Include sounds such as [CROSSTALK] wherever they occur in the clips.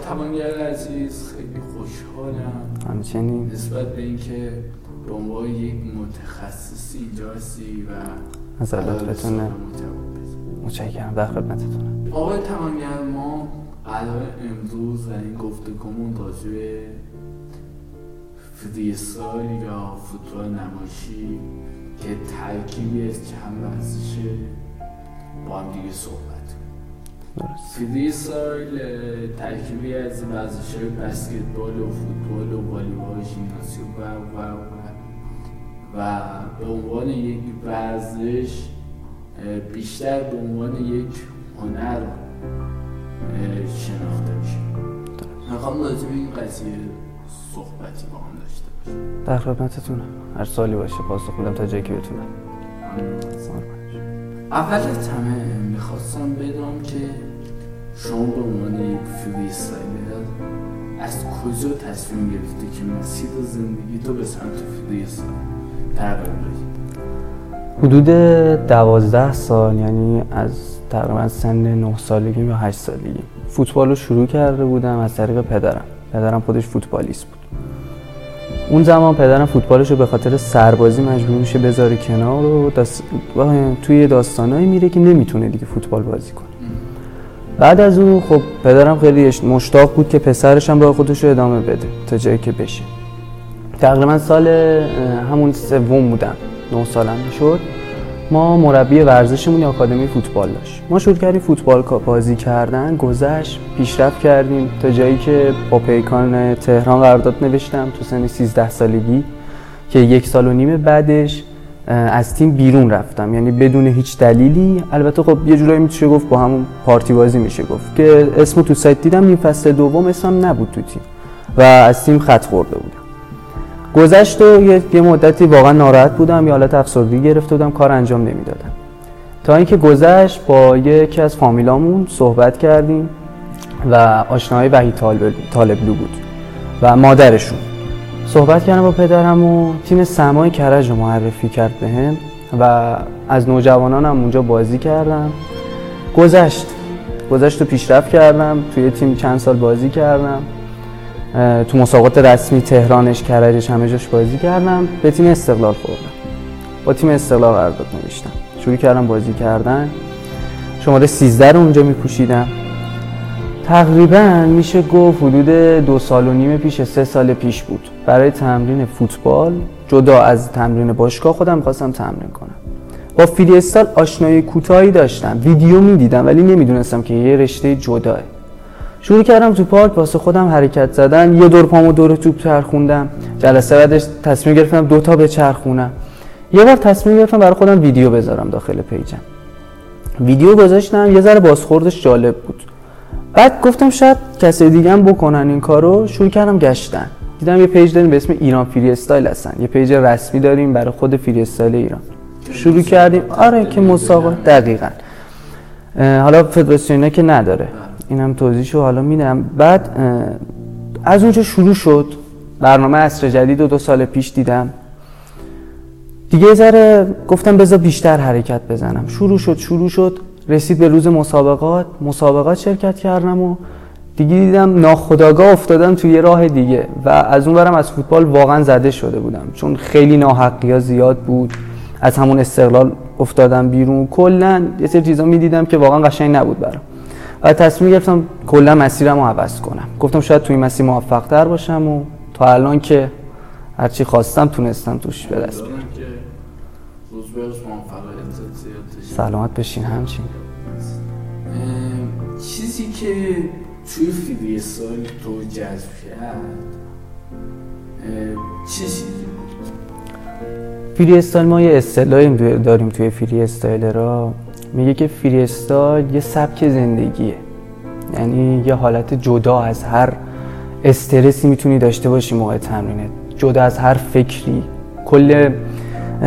تمانگر عزیز خیلی خوشحالم. همچنین. نسبت به اینکه به عنوان یک متخصص اینجاستی و از لطفتونه متشکرم. در خدمتتونم. آقای تمانگر ما قرار امروز و این گفتگومون راجع فریستایل یا فوتبال نمایشی که ترکیبی از چند ورزشه با هم دیگه صحبت فریستایل ترکیبی از ورزش های بسکتبال و فوتبال و والیبال و و و و به عنوان یک ورزش بیشتر به عنوان یک هنر شناخته میشه. می‌خوام راجع به این قضیه صحبتی با هم داشته باشیم در خدمتتونم. هر سالی باشه پاسخ میدم تا جایی که بتونم. اول از همه می‌خواستم بدونم که شما به عنوان یک از کجا تصمیم گرفته که مسیر زندگی تو به سمت فریستایل تغییر حدود دوازده سال یعنی از تقریبا سن نه سالگی یا هشت سالگی. فوتبال رو شروع کرده بودم از طریق پدرم. پدرم خودش فوتبالیست بود. اون زمان پدرم فوتبالش رو به خاطر سربازی مجبور میشه بذاره کنار و داست... توی داستانایی میره که نمی‌تونه دیگه فوتبال بازی کنه. بعد از اون خب پدرم خیلی مشتاق بود که پسرش هم راه خودش رو ادامه بده تا جایی که بشه. تقریبا سال همون سوم بودم. نه سالم شد ما مربی ورزشمون آکادمی فوتبال داشت. ما شروع کردیم فوتبال بازی کردن گذشت پیشرفت کردیم تا جایی که با پیکان تهران قرارداد نوشتم تو سن 13 سالگی که یک سال و نیم بعدش از تیم بیرون رفتم. یعنی بدون هیچ دلیلی. البته خب یه جورایی میشه گفت با همون پارتی بازی میشه گفت. که اسمو تو سایت دیدم این فصل دوم اسمم نبود تو تیم. و از تیم خط خورده بودم. گذشت و یه مدتی واقعا ناراحت بودم. یا حالت افسردگی گرفته بودم. کار انجام نمی‌دادم. تا اینکه گذشت با یکی از فامیلامون صحبت کردیم و آشنای وحید طالبلو بود و مادرشون. صحبت کردم با پدرم و تیم سمای کرج رو معرفی کرد بهم و از نوجوانانم اونجا بازی کردم. گذشت. گذشت و پیشرفت کردم. توی تیم چند سال بازی کردم. تو مسابقات رسمی تهرانش کرجش همه جاش بازی کردم. به تیم استقلال خوردم. با تیم استقلال قرارداد نوشتم. شروع کردم بازی کردن. شماره 13 رو اونجا میپوشیدم تقریبا میشه گفت حدود دو سال و نیم پیش سه سال پیش بود. برای تمرین فوتبال جدا از تمرین باشگاه خودم می‌خواستم تمرین کنم. با فری استال آشنایی کوتاهی داشتم. ویدیو می‌دیدم ولی نمی‌دونستم که یه رشته جداه. شروع کردم تو پارک واسه خودم حرکت زدن. یه دور پامو دور توپ چرخوندم. جلسه بعدش تصمیم گرفتم دو تا به چرخونم یه بار تصمیم گرفتم برای خودم ویدیو بذارم داخل page م. ویدیو گذاشتم. یه ذره بازخوردش جالب بود. بعد گفتم شاید کسی دیگه هم بکنن این کارو. شروع کردم گشتن. دیدم یه page داریم به اسم ایران freestyle هستن. یه page رسمی داریم برای خود freestyle ایران. شروع کردیم. آره که مسابقه. دقیقا. حالا فدراسیون که نداره. اینم توضیحشو حالا میدم. بعد از اونجا شروع شد. برنامه اصر جدید و دو سال پیش دیدم. دیگه ذره گفتم بذار بیشتر حرکت بزنم. شروع شد شروع شد. رسید به روز مسابقات مسابقات شرکت کردم و دیگه دیدم ناخداگاه افتادم توی یه راه دیگه و از اون برم از فوتبال واقعا زده شده بودم. چون خیلی ناحقی ها زیاد بود از همون استقلال افتادم بیرون. کلا یه سری چیزا می‌دیدم که واقعا قشنگ نبود برام. و تصمیم گرفتم کلا مسیرم رو عوض کنم. گفتم شاید توی مسیر موفق تر باشم و تا الان که هرچی خواستم تونستم توش به دست بیارم. سلامت بشین همچین که توی فیدی سال تو جذب کرد چه چیزی فری استایل ما یه اصطلاحی داریم توی فری استایل را. میگه که فری استایل یه سبک زندگیه. یعنی یه حالت جدا از هر استرسی می‌تونی داشته باشی موقع تمرینت. جدا از هر فکری. کل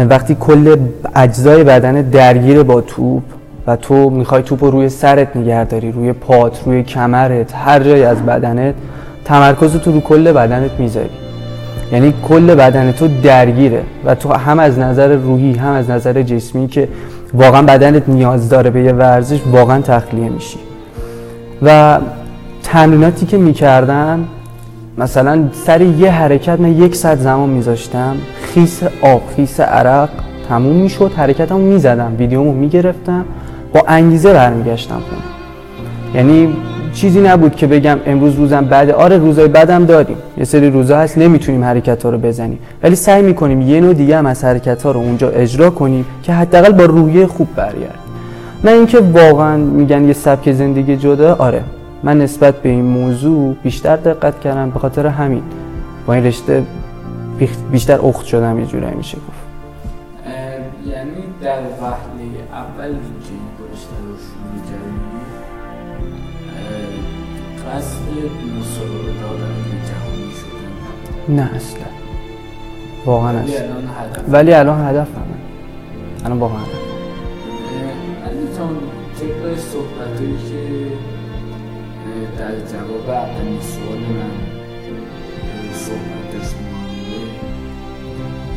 وقتی کل اجزای بدن درگیر با توپ و تو می‌خوای توپ رو روی سرت نگهداری روی پات روی کمرت هر جای از بدنت تمرکز تو رو کل بدنت می‌ذاری. یعنی کل بدن تو درگیره و تو هم از نظر روحی هم از نظر جسمی که واقعا بدنت نیاز داره به یه ورزش واقعا تخلیه میشی. و تمریناتی که می‌کردم مثلا سر یه حرکت من یک ساعت زمان میذاشتم خیس آب خیس عرق تموم می‌شد حرکتمو می‌زدم ویدیومو می‌گرفتم. با انگیزه برمیگشتم خونه. یعنی چیزی نبود که بگم امروز روزم بعد آره روزای بعدم داریم. یه سری روزا هست نمی‌تونیم حرکت ها رو بزنیم. ولی سعی می‌کنیم یه نوع دیگه هم از حرکت ها رو اونجا اجرا کنیم که حداقل با روحیه خوب برگرد نه اینکه واقعا میگن یه سبک زندگی جدا. آره من نسبت به این موضوع بیشتر دقت کردم به خاطر همین. با این رشته بیشتر اخت شدم یه جورایی میشه گفت. یعنی در وحله اول قصد مسابقه دادن جهانی شدن. نه اصلا. واقعا ولی اصلا. الان هدف. ولی الان واقعا. علیتان طبق صحبتایی که در جواب اولین سوال من اه، صحبت داشتیم با هم دیگه،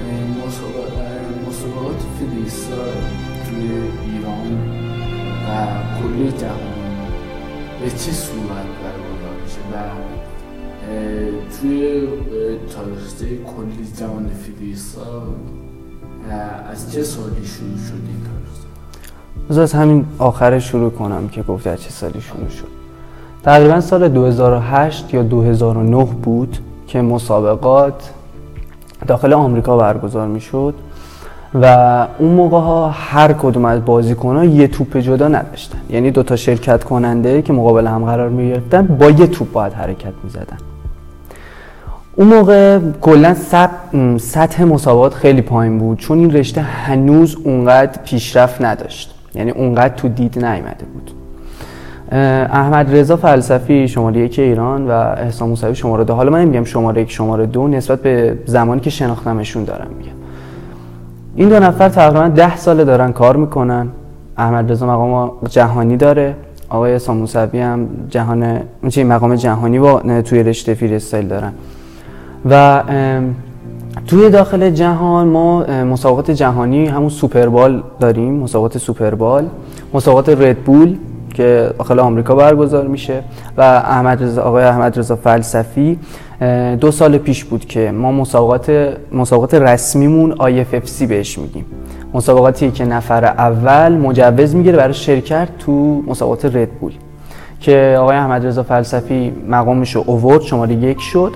اه، مسابقه- اه، مسابقات توی ایران و کل جهان. به چه صورت برگزار میشه؟ و توی تاریخچه کلی فریستایل اه، از چه سالی شروع شد این بذار از همین آخر شروع کنم که گفته از چه سالی شروع شد. تقریبا سال 2008 یا 2009 بود که مسابقات داخل آمریکا برگزار می‌شد. و اون موقع ها هر کدوم از بازیکن ها یه توپ جدا نداشتن. یعنی دوتا شرکت کننده که مقابل هم قرار می گرفتن با یه توپ باید حرکت می زدن. اون موقع کلا سطح مسابقات خیلی پایین بود چون این رشته هنوز اونقدر پیشرفت نداشت. یعنی اونقدر تو دید نیامده بود. احمد رضا فلسفی شماره یک ایران و احسان موسوی شماره دو. حالا من نمیگم شماره یک شماره دو نسبت به زمانی که شناختمشون دارم میگم. این دو نفر تقریبا ده ساله دارن کار می‌کنن. احمد رضا مقام جهانی داره. آقای احسان موسوی هم جهان چه مقام جهانی با توی رشته فری استایل دارن. و توی داخل جهان ما مسابقات جهانی همون سوپربال داریم. مسابقات سوپربال مسابقات ردبول که داخل آمریکا برگزار میشه. و احمد رضا آقای احمد رضا فلسفی دو سال پیش بود که ما مسابقات مسابقات رسمیمون IFFC بهش میگیم. مسابقاتی که نفر اول مجوز می‌گیره برای شرکت تو مسابقات ردبول که آقای احمد رضا فلسفی مقامش رو اوورد شماره یک شد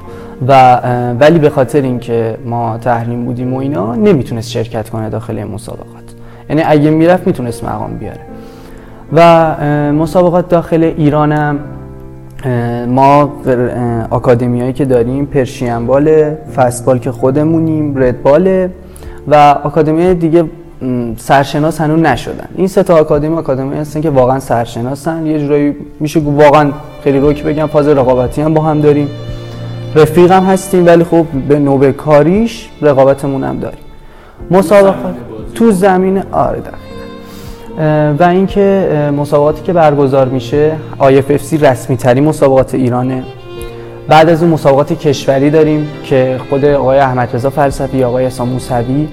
و ولی به خاطر اینکه ما تحریم بودیم و اینا نمی‌تونست شرکت کنه داخل مسابقات. یعنی اگه می‌رفت می‌تونست مقام بیاره. و مسابقات داخل ایرانم ما آکادمی هایی که داریم پرشین باله فستبال که خودمونیم ردباله و آکادمی دیگه سرشناس هنوز نشدن این سه تا آکادمی آکادمی هستن که واقعا سرشناسن یه جورایی میشه واقعا خیلی روک بگم فاز رقابتی هم با هم داریم رفیق هم هستیم ولی خب به نوبه کاریش رقابتمون هم داریم مسابقات بازی. تو زمین آره. و اینکه مسابقاتی که برگزار میشه IFFC رسمی ترین مسابقات ایرانه. بعد از اون مسابقات کشوری داریم که خود آقای احمد رضا فلسفی آقای احسان موسوی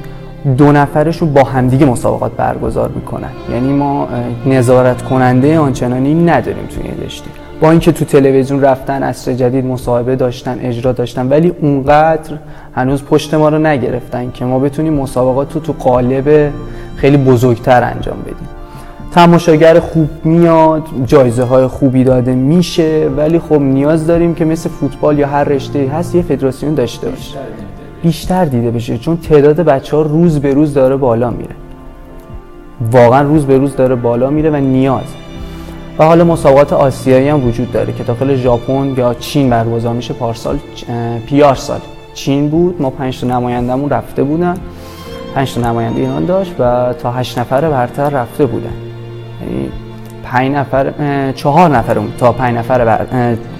دو نفرشون با همدیگه مسابقات برگزار می‌کنن. یعنی ما نظارت کننده آنچنانی نداریم توی این رشته. با اینکه تو تلویزیون رفتن عصر جدید مصاحبه داشتن اجرا داشتن ولی اونقدر هنوز پشت ما رو نگرفتن که ما بتونیم مسابقات رو تو قالب خیلی بزرگتر انجام بدیم. تماشاگر خوب میاد جایزه های خوبی داده میشه ولی خب نیاز داریم که مثل فوتبال یا هر رشته هست یه فدراسیون داشته باشه. بیشتر دیده. بیشتر دیده بشه چون تعداد بچه ها روز به روز داره بالا میره. واقعا روز به روز داره بالا میره و نیاز. و حالا مسابقات آسیایی هم وجود داره که داخل ژاپن یا چین برگزار میشه پارسال پیار سال. چین بود ما پنج تا نمایندمون رفته بودن. پنج تا نماینده ایران داشت و تا هشت نفر برتر رفته بودن. یعنی پنج نفر چهار نفرمون تا پنج نفر بر...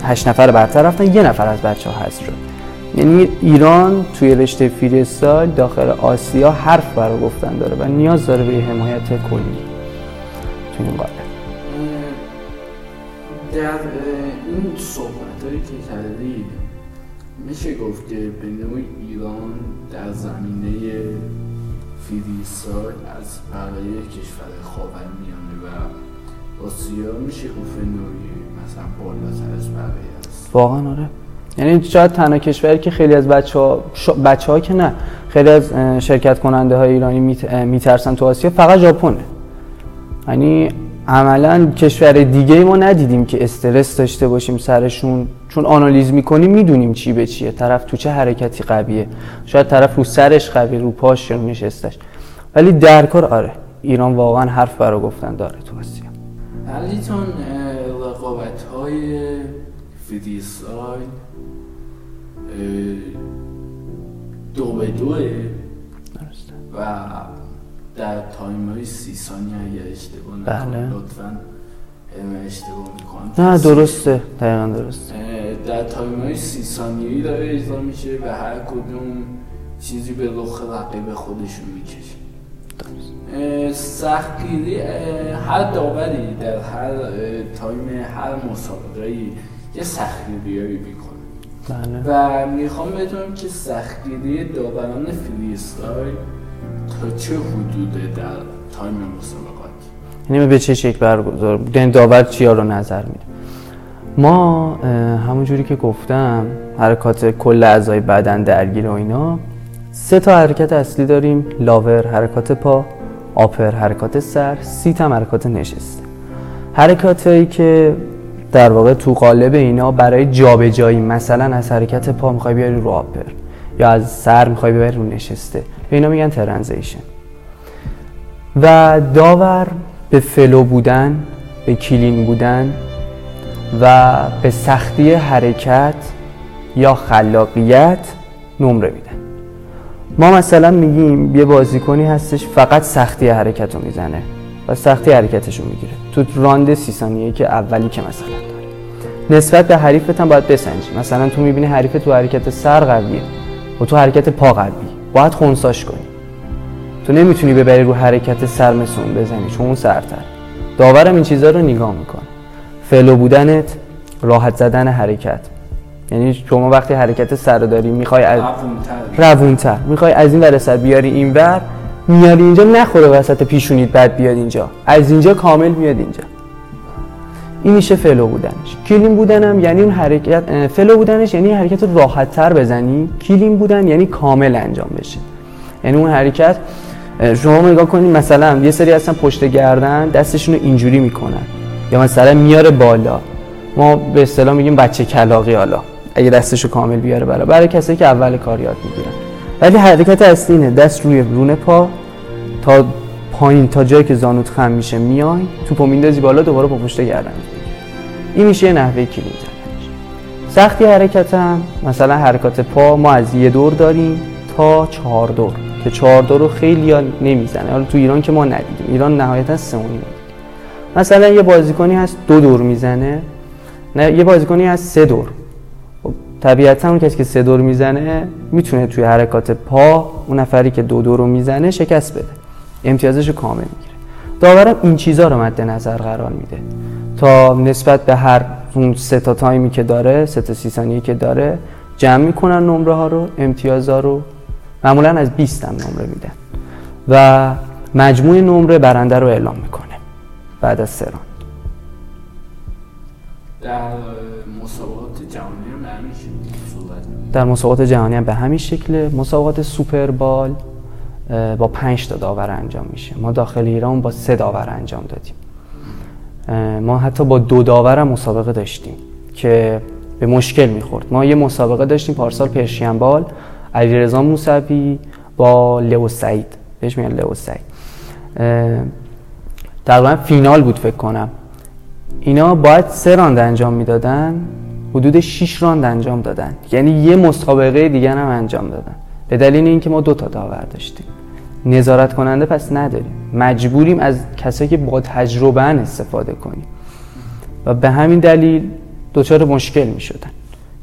هشت نفر برتر رفتن. یه نفر از بچه ها هست شد. یعنی ایران توی رشته فریستایل داخل آسیا حرف برای گفتن داره و نیاز داره به حمایت کلی. توی این قاره. در این صحبت هایی که کردید میشه گفت که به نوع ایران در زمینه فریستایل از بقیه کشور خاورمیانه و آسیا میشه گفت به نوعی مثلا بالاتر از بقیه است. واقعا آره. یعنی شاید تنها کشوری که خیلی از بچه ها بچه ها که نه خیلی از شرکت کننده های ایرانی میترسن تو آسیا فقط ژاپنه. یعنی عملا کشور دیگه ای ما ندیدیم که استرس داشته باشیم سرشون. چون آنالیز می‌کنیم می‌دونیم چی به چیه. طرف تو چه حرکتی قویه. شاید طرف رو سرش قوی رو پاش رو نشستش. ولی در کار آره ایران واقعا حرف برا گفتن داره تو آسیا. علیتون رقابت های فریستایل دو به دوه. و در time های سی ثانیه اگر اشتباه بله. لطفا. اشتباه می‌کنم. نه درسته. دقیقا درسته. در time های سی ثانیهی داره اجرا میشه و هر کدوم چیزی به رخ رقیب خودشون می‌کشه. سختگیری هر داوری در هر time هر مسابقه یه سختگیری می‌کنه. بله. و می‌خوام بدونم که سختگیری داوران freestyle تا چه حدوده در time مسابقات؟ یعنی به چه شکل برگزار یعنی داور چیا رو نظر میده ما همون جوری که گفتم حرکات کل اعضای بدن درگیر و اینا سه تا حرکت اصلی داریم lower حرکات پا upper حرکات سر sit هم حرکات نشسته حرکات هایی که در واقع تو قالب اینا برای جابجایی مثلا از حرکت پا می‌خوای بیاری رو upper یا از سر می‌خوای ببری رو نشسته. به اینا میگن transition. و داور به flow بودن به clean بودن و به سختی حرکت یا خلاقیت نمره میده ما مثلا میگیم یه بازیکنی هستش فقط سختی حرکت رو می‌زنه و سختی حرکتش رو می‌گیره. تو راند سی ثانیه که اولی که مثلا داری نسبت به حریفت هم باید بسنجی مثلا تو می‌بینی حریف تو حرکت سر قویه. و تو حرکت پا قوی باید خونساش کنی. تو نمی‌تونی ببری رو حرکت سر مثل اون بزنی چون اون سرتر داورم این چیزها رو نگاه می‌کنه. flow بودنت راحت زدن حرکت. یعنی شما وقتی حرکت سر داری می‌خوای از روونتر. می‌خوای از این ور سر بیاری این ور میاری اینجا نخوره وسط پیشونیت بعد بیاد اینجا. از اینجا کامل میاد اینجا. این میشه flow بودنش. clean بودنم یعنی اون حرکت flow بودنش یعنی حرکت راحت تر بزنی. clean بودن یعنی کامل انجام بشه. یعنی اون حرکت شما نگاه کنید مثلا یه سری هستن پشت گردن دستشون رو اینجوری می‌کنن. یا مثلا میاره بالا. ما به اصطلاح میگیم بچه کلاغی حالا. اگه دستشو کامل بیاره بالا. برای کسایی که اول کار یاد می‌گیرن. ولی حرکت اصلی اینه. دست روی رونه پا تا پایین تا جایی که زانوت خم میشه میای توپو میندازی بالا دوباره با پشت گردن این میشه نحوه کلین سختی حرکت هم مثلا حرکات پا ما از یه دور داریم تا چهار دور که چهار دور رو خیلی نمی‌زنه. حالا تو ایران که ما ندیدیم. ایران نهایتا سه مثلا یه بازیکنی هست دو دور می‌زنه. نه یه بازیکنی هست سه دور. طبیعتا اون کسی که سه دور می‌زنه می‌تونه توی حرکات پا اون نفری که دو دور رو می‌زنه شکست بده. امتیازش رو کامل می‌گیره. داورم این چیزها رو مد نظر قرار میده. تا نسبت به هر اون سه تا تایمی که داره سه تا سی ثانیه که داره جمع می‌کنن نمره ها رو امتیازها رو. معمولا از 20 هم نمره میدن. و مجموع نمره برنده رو اعلام می‌کنه. بعد از سران در مسابقات جهانی در مسابقات جهانی هم به همین شکل. مسابقات سوپربال با پنج تا داور انجام میشه. ما داخل ایران با سه داور انجام دادیم. ما حتی با دو داور هم مسابقه داشتیم که به مشکل می‌خورد. ما یه مسابقه داشتیم پارسال پرشین بال علیرضا موسوی با لئو سعید. بهش میگن لئو سعید. تقریبا فینال بود فکر کنم. اینا باید سه راند انجام می‌دادن. حدود 6 راند انجام دادن. یعنی یه مسابقه دیگر هم انجام دادن. به دلیل اینکه ما دو تا داور داشتیم. نظارت کننده پس نداریم. مجبوریم از کسایی که با تجربه استفاده کنیم. و به همین دلیل دوچار مشکل می شدن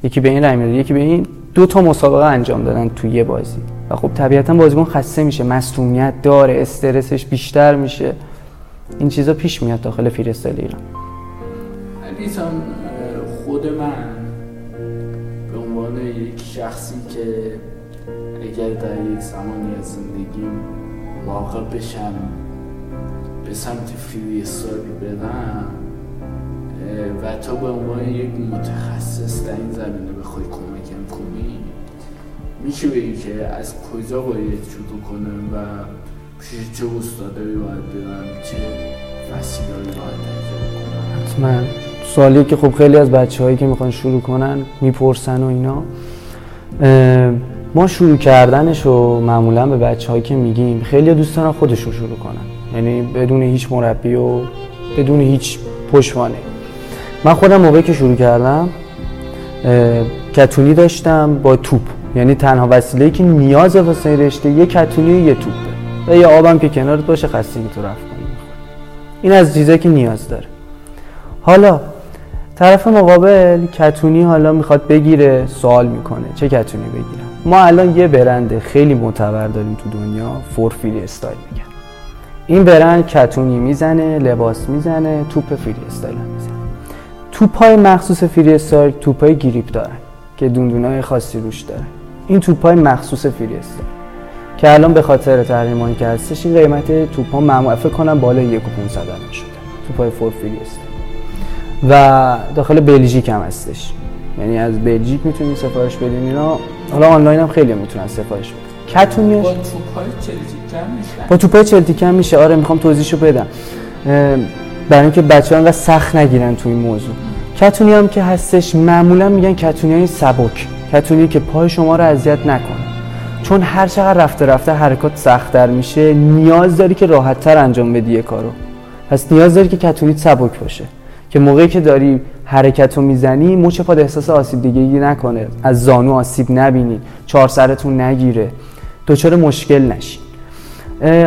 یکی به این رای می‌داد یکی به این. دو تا مسابقه انجام دادن توی یه بازی. و خب طبیعتا بازیکن خسته میشه مصونیت داره استرسش بیشتر میشه. این چیزا پیش میاد داخل فریستایل ایران. خود من به عنوان یک شخصی که اگر در یک زمانی از زندگیم واقع بشم به سمت فریستایل برم و تو به عنوان یک متخصص در این زمینه بخوای کمکم کنی میشه بگی که از کجا باید شروع کنم و پیش چه استادایی باید برم چه وسیلهایی باید حتما. سوالی که خب خیلی از بچه هایی که می‌خوان شروع کنن می‌پرسن و اینا. ما شروع کردنش رو معمولا به بچه هایی که میگیم خیلی دوست دارن خودشون شروع کنن. یعنی بدون هیچ مربی و بدون هیچ پشوانه. من خودم موقعی که شروع کردم کتونی داشتم با توپ. یعنی تنها وسیله‌ای که نیاز واسه رشته یه کتونی و یه توپه و یه آبم که کنارت باشه خستگی تو رفت کنی این از چیزایی که نیاز داره. حالا طرف مقابل کتونی حالا می‌خواد بگیره سوال می‌کنه. چه کتونی بگیرم ما الان یه برند خیلی معتبر داریم تو دنیا فورفیلی استایل میگن. این برند کتونی می‌زنه لباس می‌زنه توپ فری استایل می‌زنه. توپ های مخصوص فری استایل توپ های grip دارن که دوندونای خاصی روش دارن. این توپ های مخصوص فری استایل که الان به خاطر تحریمایی که هستش این قیمت توپ ها معمول فکر کنم بالای 1 و 500 شده. توپ های Four Freestyle. و داخل بلژیک هم هستش. یعنی از بلژیک می‌تونید سفارش بدین اینا. حالا آنلاین هم خیلی می‌تونن سفارش بدین کتونیش با توپای چلتیک هم میشن با توپای میشه. آره می‌خوام توضیحشو بدم. برای اینکه بچه‌ها انقدر سخت نگیرن تو این موضوع. کتونی هم که هستش معمولا میگن کتونی های سبک. کتونی که پای شما رو اذیت نکنه. چون هر چقدر رفته رفته حرکات سختتر میشه نیاز داری که راحتتر انجام بدی یه کارو. پس نیاز داری که کتونیت سبک باشه. که موقعی که داری حرکت رو می‌زنی مچ پاد احساس آسیب دیگه نکنه. از زانو آسیب نبینی چهار سرتون نگیره. دچار مشکل نشی.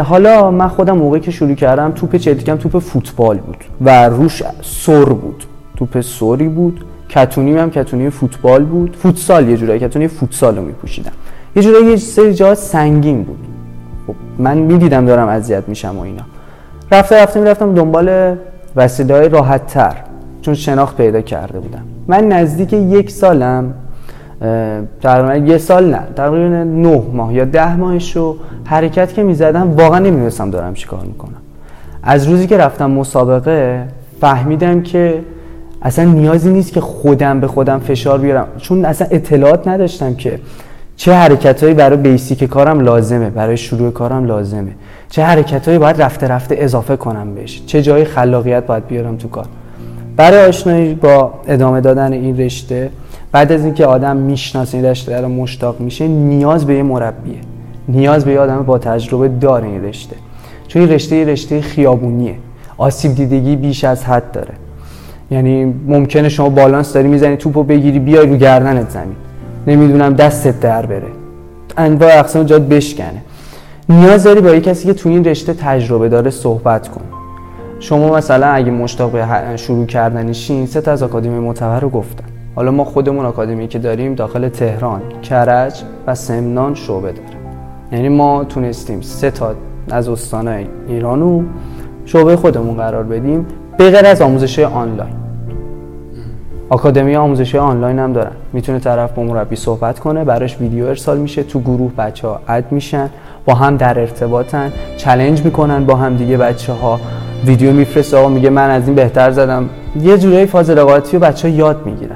حالا من خودم موقعی که شروع کردم توپ چلتیکم توپ فوتبال بود و روش سر بود. توپ سوری بود. کتونی هم کتونی فوتبال بود. فوتسال یه جورایی کتونی فوتسال رو میپوشیدم. یه جورایی یه سری جاها سنگین بود. خب من می‌دیدم دارم اذیت میشم و اینا. رفته رفته می‌رفتم دنبال وسیله های راحت تر چون شناخت پیدا کرده بودم. من نزدیک یک سالم تقریبا یه سال نه تقریبا نه ماه یا ده ماهش رو حرکت که می‌زدم واقعا نمی‌دونستم دارم چیکار می‌کنم. از روزی که رفتم مسابقه فهمیدم که اصلا نیازی نیست که خودم به خودم فشار بیارم. چون اصلا اطلاعات نداشتم که چه حرکتهایی برای بیسیک کارم لازمه برای شروع کارم لازمه. چه حرکتهایی باید رفته رفته اضافه کنم بهش. چه جای خلاقیت باید بیارم تو کار. برای آشنایی با ادامه دادن این رشته بعد از اینکه آدم می‌شناسه این رشته رو مشتاق میشه نیاز به یه مربیه. نیاز به یه آدم با تجربه داره این رشته. چون این رشته رشته خیابونیه. آسیب دیدگی بیش از حد داره. یعنی ممکنه شما بالانس داری می‌زنی توپو بگیری بیای رو گردنت زمین. نمی‌دونم دستت در بره. انواع اقسام جات بشکنه. نیاز داری با یه کسی که تو این رشته تجربه داره صحبت کن. شما مثلا اگه مشتاق شروع کردنشین سه تا از آکادمی معتبر رو گفتم حالا ما خودمون آکادمی که داریم داخل تهران، کرج و سمنان شعبه داره. یعنی ما تونستیم سه تا از استانهای ایران رو شعبه خودمون قرار بدیم به غیر از آموزش آنلاین. آکادمی آموزش آنلاین هم دارن. می‌تونه طرف با مربی صحبت کنه براش ویدیو ارسال میشه تو گروه بچه ها اد میشن با هم در ارتباطن چلنج می‌کنن با هم دیگه بچه ها ویدیو میفرسته آقا میگه من از این بهتر زدم. یه جورایی فاز رقابتی رو بچه یاد می‌گیرن.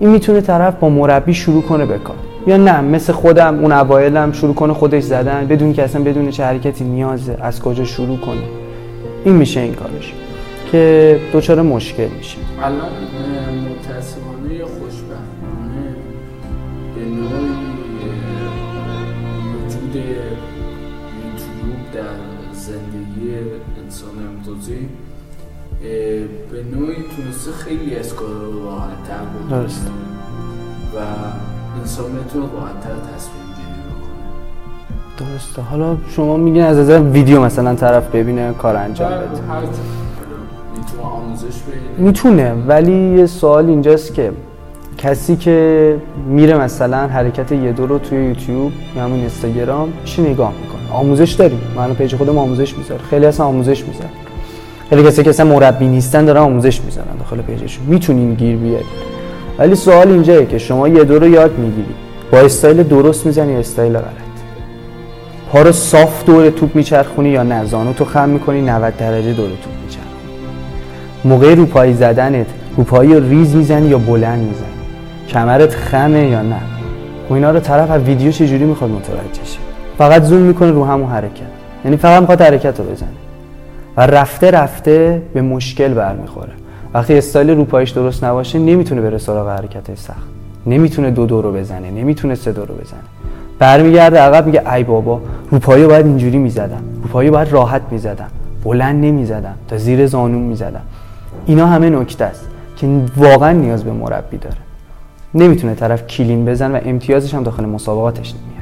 این می‌تونه طرف با مربی شروع کنه به کار. یا نه مثل خودم اون اوایلم شروع کنه خودش زدن بدون که اصلا بدون چه حرکتی نیازه از کجا شروع کنه. این میشه این کارش که دچار مشکل میشه. الان به نوعی تونسته خیلی از کار رو راحت تر درست. و انسان بتونه راحت تر تصمیم گیری بکنه. درسته حالا شما میگین از نظر ویدیو مثلا طرف ببینه کار انجام و بده. چی. می‌تونه آموزش می‌تونه ولی یه سوال اینجاست که کسی که میره مثلا حرکت یه دو رو توی یوتیوب یا همون اینستاگرام میشه نگاه می‌کنه؟ آموزش داریم. من page خودم آموزش می‌ذارم. خیلی اصلا آموزش می‌ذارم خیلی کسی که اصلا مربی نیستن دارن آموزش می‌ذارن داخل page شون. می‌تونین گیر بیارید ولی سوال اینجایه که شما یه دو رو یاد می‌گیری. با استایل درست می‌زنی یا استایل غلط؟ پا رو صاف دور توپ میچرخونی یا نه؟ زانو تو خم می‌کنی 90 درجه دور توپ میچرخونی. موقع روپایی زدنت روپایی رو ریز می‌زنی یا بلند می‌زنی؟ کمرت خمه یا نه؟ و اینا رو طرف از ویدیو چجوری می‌خواد متوجه شه؟ فقط زوم می‌کنه رو همون حرکت. یعنی فقط می‌خواد حرکت رو بزنه. و رفته رفته به مشکل برمیخوره. وقتی استایل روپایش درست نباشه نمی‌تونه بره سراغ حرکت سخت. نمی‌تونه دو دو رو بزنه نمی‌تونه سه دو رو بزنه. برمیگرده عقب میگه ای بابا روپایی باید اینجوری می‌زدم. روپایی باید راحت می‌زدم. بلند نمی‌زدم. تا زیر زانون می‌زدم. اینا همه نکته است که واقعا نیاز به مربی داره. نمی‌تونه طرف کلین بزن و امتیازش هم داخل مسابقاتش نمیاره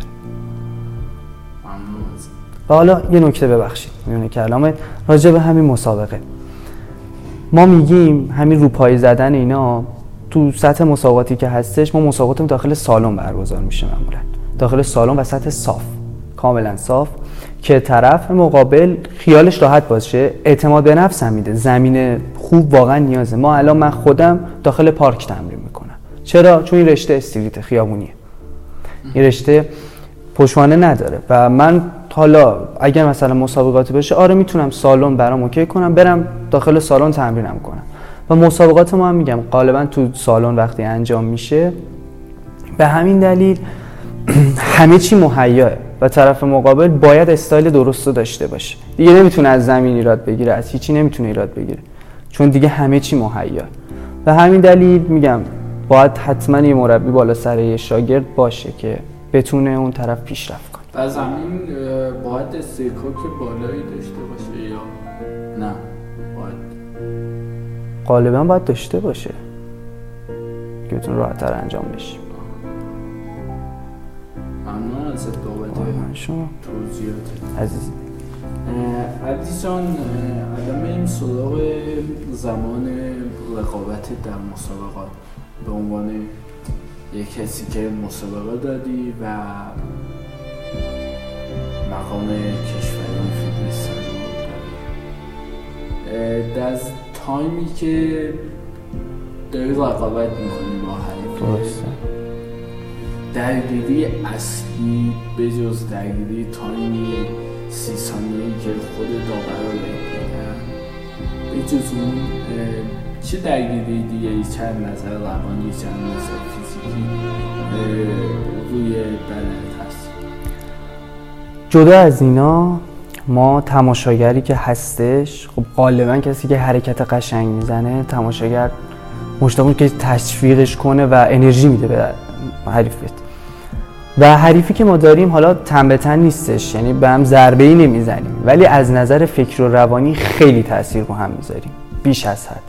و حالا یه نکته ببخشید میونه کلامت راجع به همین مسابقه. ما میگیم همین روپایی زدن اینا تو سطح مسابقاتی که هستش ما مسابقاتمون داخل سالن برگزار میشه معمولا. داخل سالن و سطح صاف کاملا صاف که طرف مقابل خیالش راحت باشه اعتماد به نفس هم میده. زمین خوب واقعا نیازه. ما الان من خودم داخل پارک تمرین می‌کنم. چرا؟ چون این رشته استریت خیابونیه. این رشته پشوانه نداره. و من حالا اگر مثلا مسابقاتی بشه آره می‌تونم سالن برام اوکی کنم برم داخل سالن تمرینم کنم. و مسابقات ما هم میگم غالبا تو سالن وقتی انجام میشه به همین دلیل [CLEARS THROAT] همه چی مهیاه و طرف مقابل باید استایل درست داشته باشه. دیگه نمی‌تونه از زمین ایراد بگیره از هیچی نمی‌تونه ایراد بگیره. چون دیگه همه چی مهیا و همین دلیل میگم باید حتما یه مربی بالا سر یه شاگرد باشه که بتونه اون طرف پیشرفت کنه. و زمین باید استیکاک بالایی داشته باشه یا نه؟ باید. غالبا باید داشته باشه که بتونه راحتتر انجام بشه. ممنون از بابت شما. توضیحات. عزیز عزیز جان الان بریم سراغ زمان رقابت در مسابقات. به عنوان یک کسی که مسابقه دادی و مقام کشوری داری. در تایمی که داری رقابت می‌کنی با حریف. درگیری اصلی به جز درگیری تایمی سی ثانیه‌ای که خود داورا بگیرن به جز اون چه درگیری دیگه چند نظر روانی چند نظر روی بدنت هست جدا از اینا ما تماشاگری که هستش خب غالبا کسی که حرکت قشنگ می‌زنه تماشاگر مشتاق که تشویقش کنه و انرژی میده به حریفت. و حریفی که ما داریم حالا تن به تن نیستش یعنی به هم ضربه ای نمی‌زنیم ولی از نظر فکر و روانی خیلی تاثیر رو هم می‌ذاریم بیش از حد.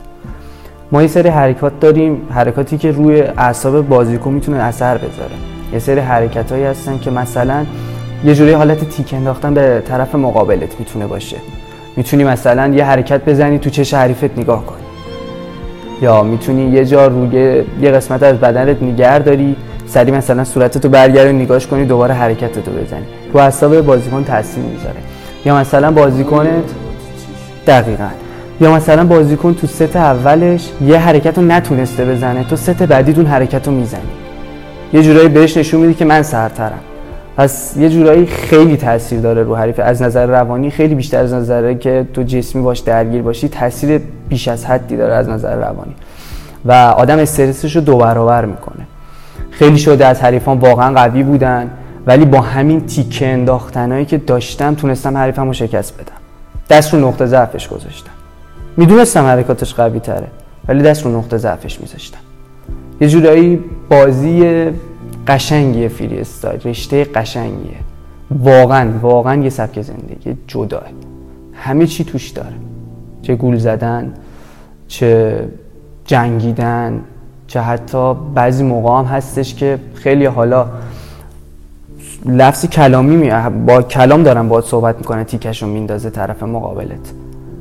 ما یه سری حرکات داریم حرکاتی که روی اعصاب بازیکن می‌تونه اثر بذاره. یه سری حرکت هایی هستن که مثلا یه جوری حالت تیک انداختن به طرف مقابلت می‌تونه باشه. می‌تونی مثلا یه حرکت بزنی تو چش حریفت نگاه کنی یا می‌تونی یه جا روی یه قسمت از بدنت نگه داری سری مثلا صورتتو برگردی نگاش کنی دوباره حرکتتو بزنی. رو حساب بازیکن تاثیر می‌ذاره. یا مثلا بازیکنت دقیقا. یا مثلا بازیکن تو ست اولش یه حرکت رو نتونسته بزنه تو ست بعدی اون حرکت رو می‌زنی. یه جورایی بهش نشون میدی که من سرترم. پس یه جورایی خیلی تاثیر داره رو حریف. از نظر روانی خیلی بیشتر از نظر که تو جسمی باش درگیر باشی تاثیر بیش از حدی داره از نظر روانی. و آدم استرسش رو دو برابر می‌کنه. خیلی شده از حریفان واقعا قوی بودن ولی با همین تیکه انداختنهایی که داشتم تونستم حریفمو شکست بدم. دست رو نقطه ضعفش گذاشتم. می‌دونستم حرکاتش قوی تره ولی دست رو نقطه ضعفش میذاشتم. یه جورایی بازی قشنگیه فری استایل رشته قشنگیه. واقعا واقعا یه سبک زندگی جداه. همه چی توش داره. چه گول زدن چه جنگیدن چه حتی بعضی موقع هم هستش که خیلی حالا لفظ کلامی می با کلام دارم باید صحبت می‌کنه تیکش رو میندازه طرف مقابلت.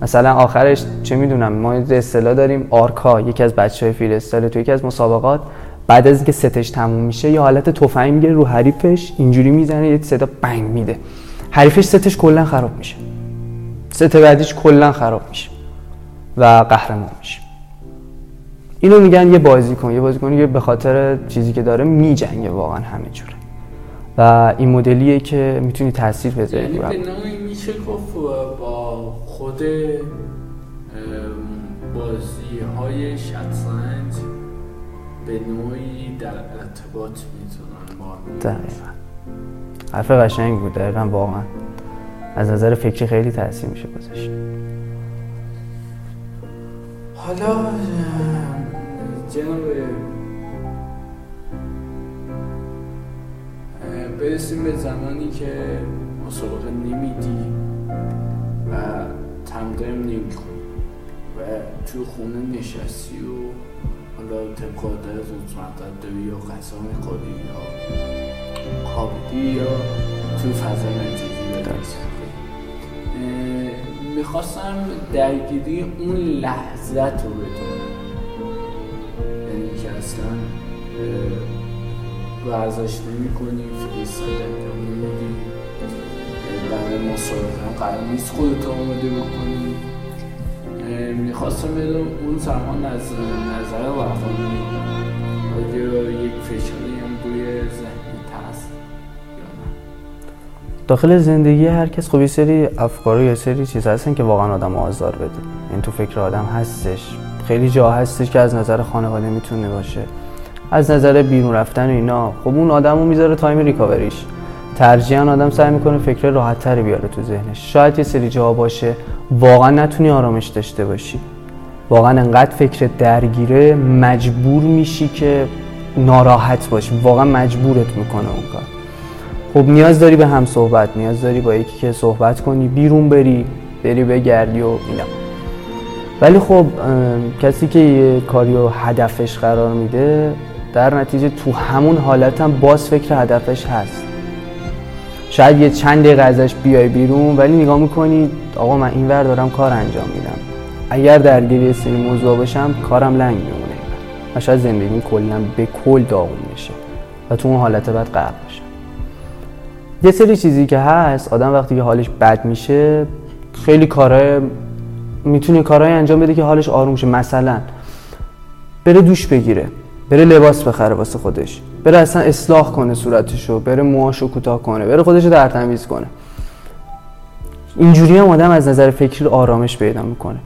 مثلا آخرش چه می‌دونم ما اصطلاح داریم آرکا یکی از بچه های فیرستایل تو یکی از مسابقات. بعد از اینکه ستش تموم میشه یه حالت تفنگ می‌گیره رو حریفش اینجوری می‌زنه یه صدا بنگ میده. حریفش ستش کلا خراب میشه. ست بعدیش کلا خراب میشه و قهرمان میشه. اینو میگن یه بازیکن. یه بازیکن یه به خاطر چیزی که داره میجنگه واقعا همه جوره. و این مدلیه که می‌تونی تاثیر بذاری یعنی به میشه گفت با خود بازی های شطرنج به نوعی در ارتباط می‌تونن با دقیقا. حرف قشنگ بود دقیقا واقعا. از نظر فکری خیلی تاثیر میشه گذاشت. حالا جناب برسیم به زمانی که مسابقه نمیدی و تمرین نمی و تو خونه نشستی و حالا طبق عادت روزمرت داری یا غذا می‌خوری یا خوابیدی یا تو فضا مجازی می‌خواستم درگیری اون لحظت رو بدونم. یعنی که اصلا ورزش نمی کنی فریستایل انجام مسابقه هم قرار نیست خودت آماده بکنی. می‌خواستم بدونم اون زمان از نظر روانی آیا یک فشاری هم روی ذهنی هست داخل زندگی هر کس خب یه سری افکار یه سری چیز هستن که واقعا آدم آزار بده. این تو فکر آدم هستش. خیلی جا هستش که از نظر خانواده می‌تونه باشه. از نظر بیرون رفتن و اینا. خب اون آدمو می‌ذاره تایم ریکاوریش. ترجیحاً آدم سعی می‌کنه فکر راحت تری بیاره تو ذهنش. شاید یه سری جا باشه واقعا نتونی آرامش داشته باشی. واقعا انقدر فکر درگیره مجبور میشی که ناراحت باشی. واقعا مجبورت می‌کنه اون کار. خب نیاز داری به هم صحبت نیاز داری با یکی که صحبت کنی بیرون بری بری بگردی و اینا. ولی خب کسی که یه کاری و هدفش قرار میده در نتیجه تو همون حالت هم باز فکر هدفش هست. شاید یه چند دقیقه ازش بیای بیرون ولی نگاه می‌کنی آقا من این ور دارم کار انجام میدم. اگر درگیری سری موضوع بشم کارم لنگ میمونه. و شاید زندگی کلا به کل داغون میشه و تو اون حالت بعد غرق بشه. یه سری چیزی که هست آدم وقتی که حالش بد میشه خیلی کارهای می‌تونه کارهای انجام بده که حالش آروم شه. مثلا بره دوش بگیره بره لباس بخره واسه خودش. بره اصلا اصلاح کنه صورتشو بره موهاشو کوتاه کنه بره خودشو در تمیز کنه. اینجوری هم آدم از نظر فکری آرامش پیدا می‌کنه.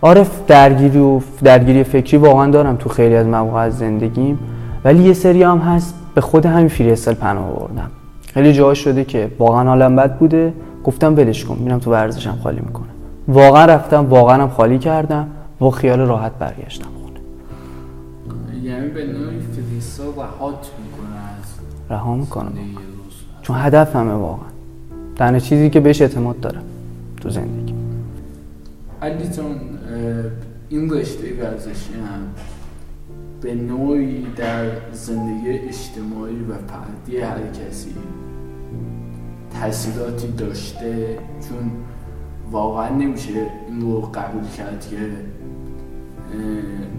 آره درگیری و درگیری فکری واقعا دارم تو خیلی از مواقع از زندگیم ولی یه سری هم هست به خود همین فری استایل پناه آوردم. خیلی جاها شده که واقعا حالم بد بوده گفتم ولش کن میرم تو ورزشم خالی می‌کنه واقعا رفتم واقعا هم خالی کردم با خیال راحت برگشتم خونه. یعنی به نوعی فریسا رهات می‌کنه از رها می‌کنم چون هدف همه واقعا. تنها چیزی که بهش اعتماد دارم تو زندگی. علی جان این رشته ورزشی هم به نوعی در زندگی اجتماعی و فردی هر کسی تاثیراتی داشته چون واقعا نمیشه این رو قبول کرد که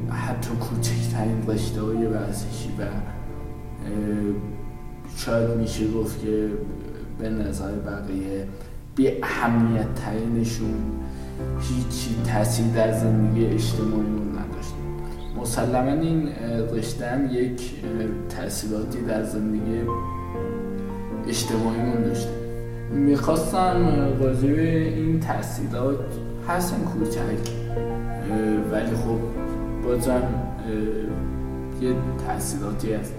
حتی کوچکترین رشته های ورزشی و شاید میشه گفت که به نظر بقیه بی اهمیت ترینشون هیچی تاثیر در زندگی اجتماعیمون نداشت. مسلما این رشته هم یک تاثیراتی در زندگی اجتماعیمون داشته. می‌خواستم راجع این تاثیرات هستن کوچک. ولی خب بازم یه تاثیراتی هست.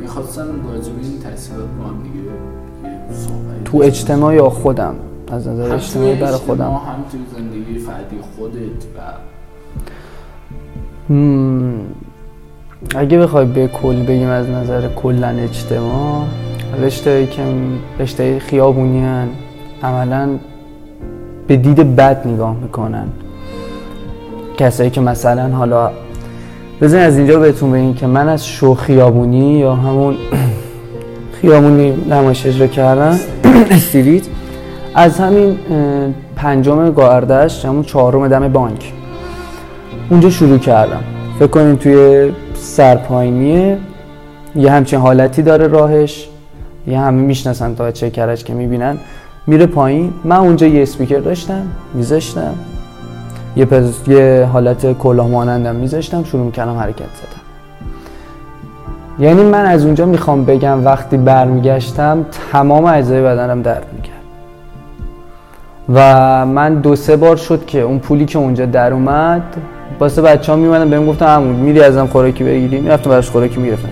می‌خواستم راجع این تاثیرات با هم دیگه تو اجتماع یا خودم؟ از نظر اجتماعی برای خودم. هم تو زندگی فردی خودت و اگه بخوای به کل بگیم از نظر کلا اجتماع رشته که رشته خیابونی هن عملا به دید بد نگاه می‌کنن. کسایی که مثلا حالا بزن از اینجا بهتون بگیم که من از شو خیابونی یا همون [CLEARS THROAT] خیابونی نمایش اجرا کردم [CLEARS THROAT] استریت از همین پنجم گاردش همون چهارم دم بانک. اونجا شروع کردم. فکر کنیم توی سرپاینیه یه همچین حالتی داره راهش. یه همه می‌شناسن تا چکرش که می‌بینن. میره پایین. من اونجا یه اسپیکر داشتم میذاشتم. یه, پز... یه حالت کلاه مانندم میذاشتم شروع می‌کردم حرکت زدم یعنی من از اونجا می‌خوام بگم وقتی برمیگشتم تمام اجزای بدنم درد می‌کرد. و من دو سه بار شد که اون پولی که اونجا در اومد واسه بچه ها میمدن بهم گفتم همون میری ازم خوراکی بگیری؟ می‌رفتم براش خوراکی می‌گرفتم.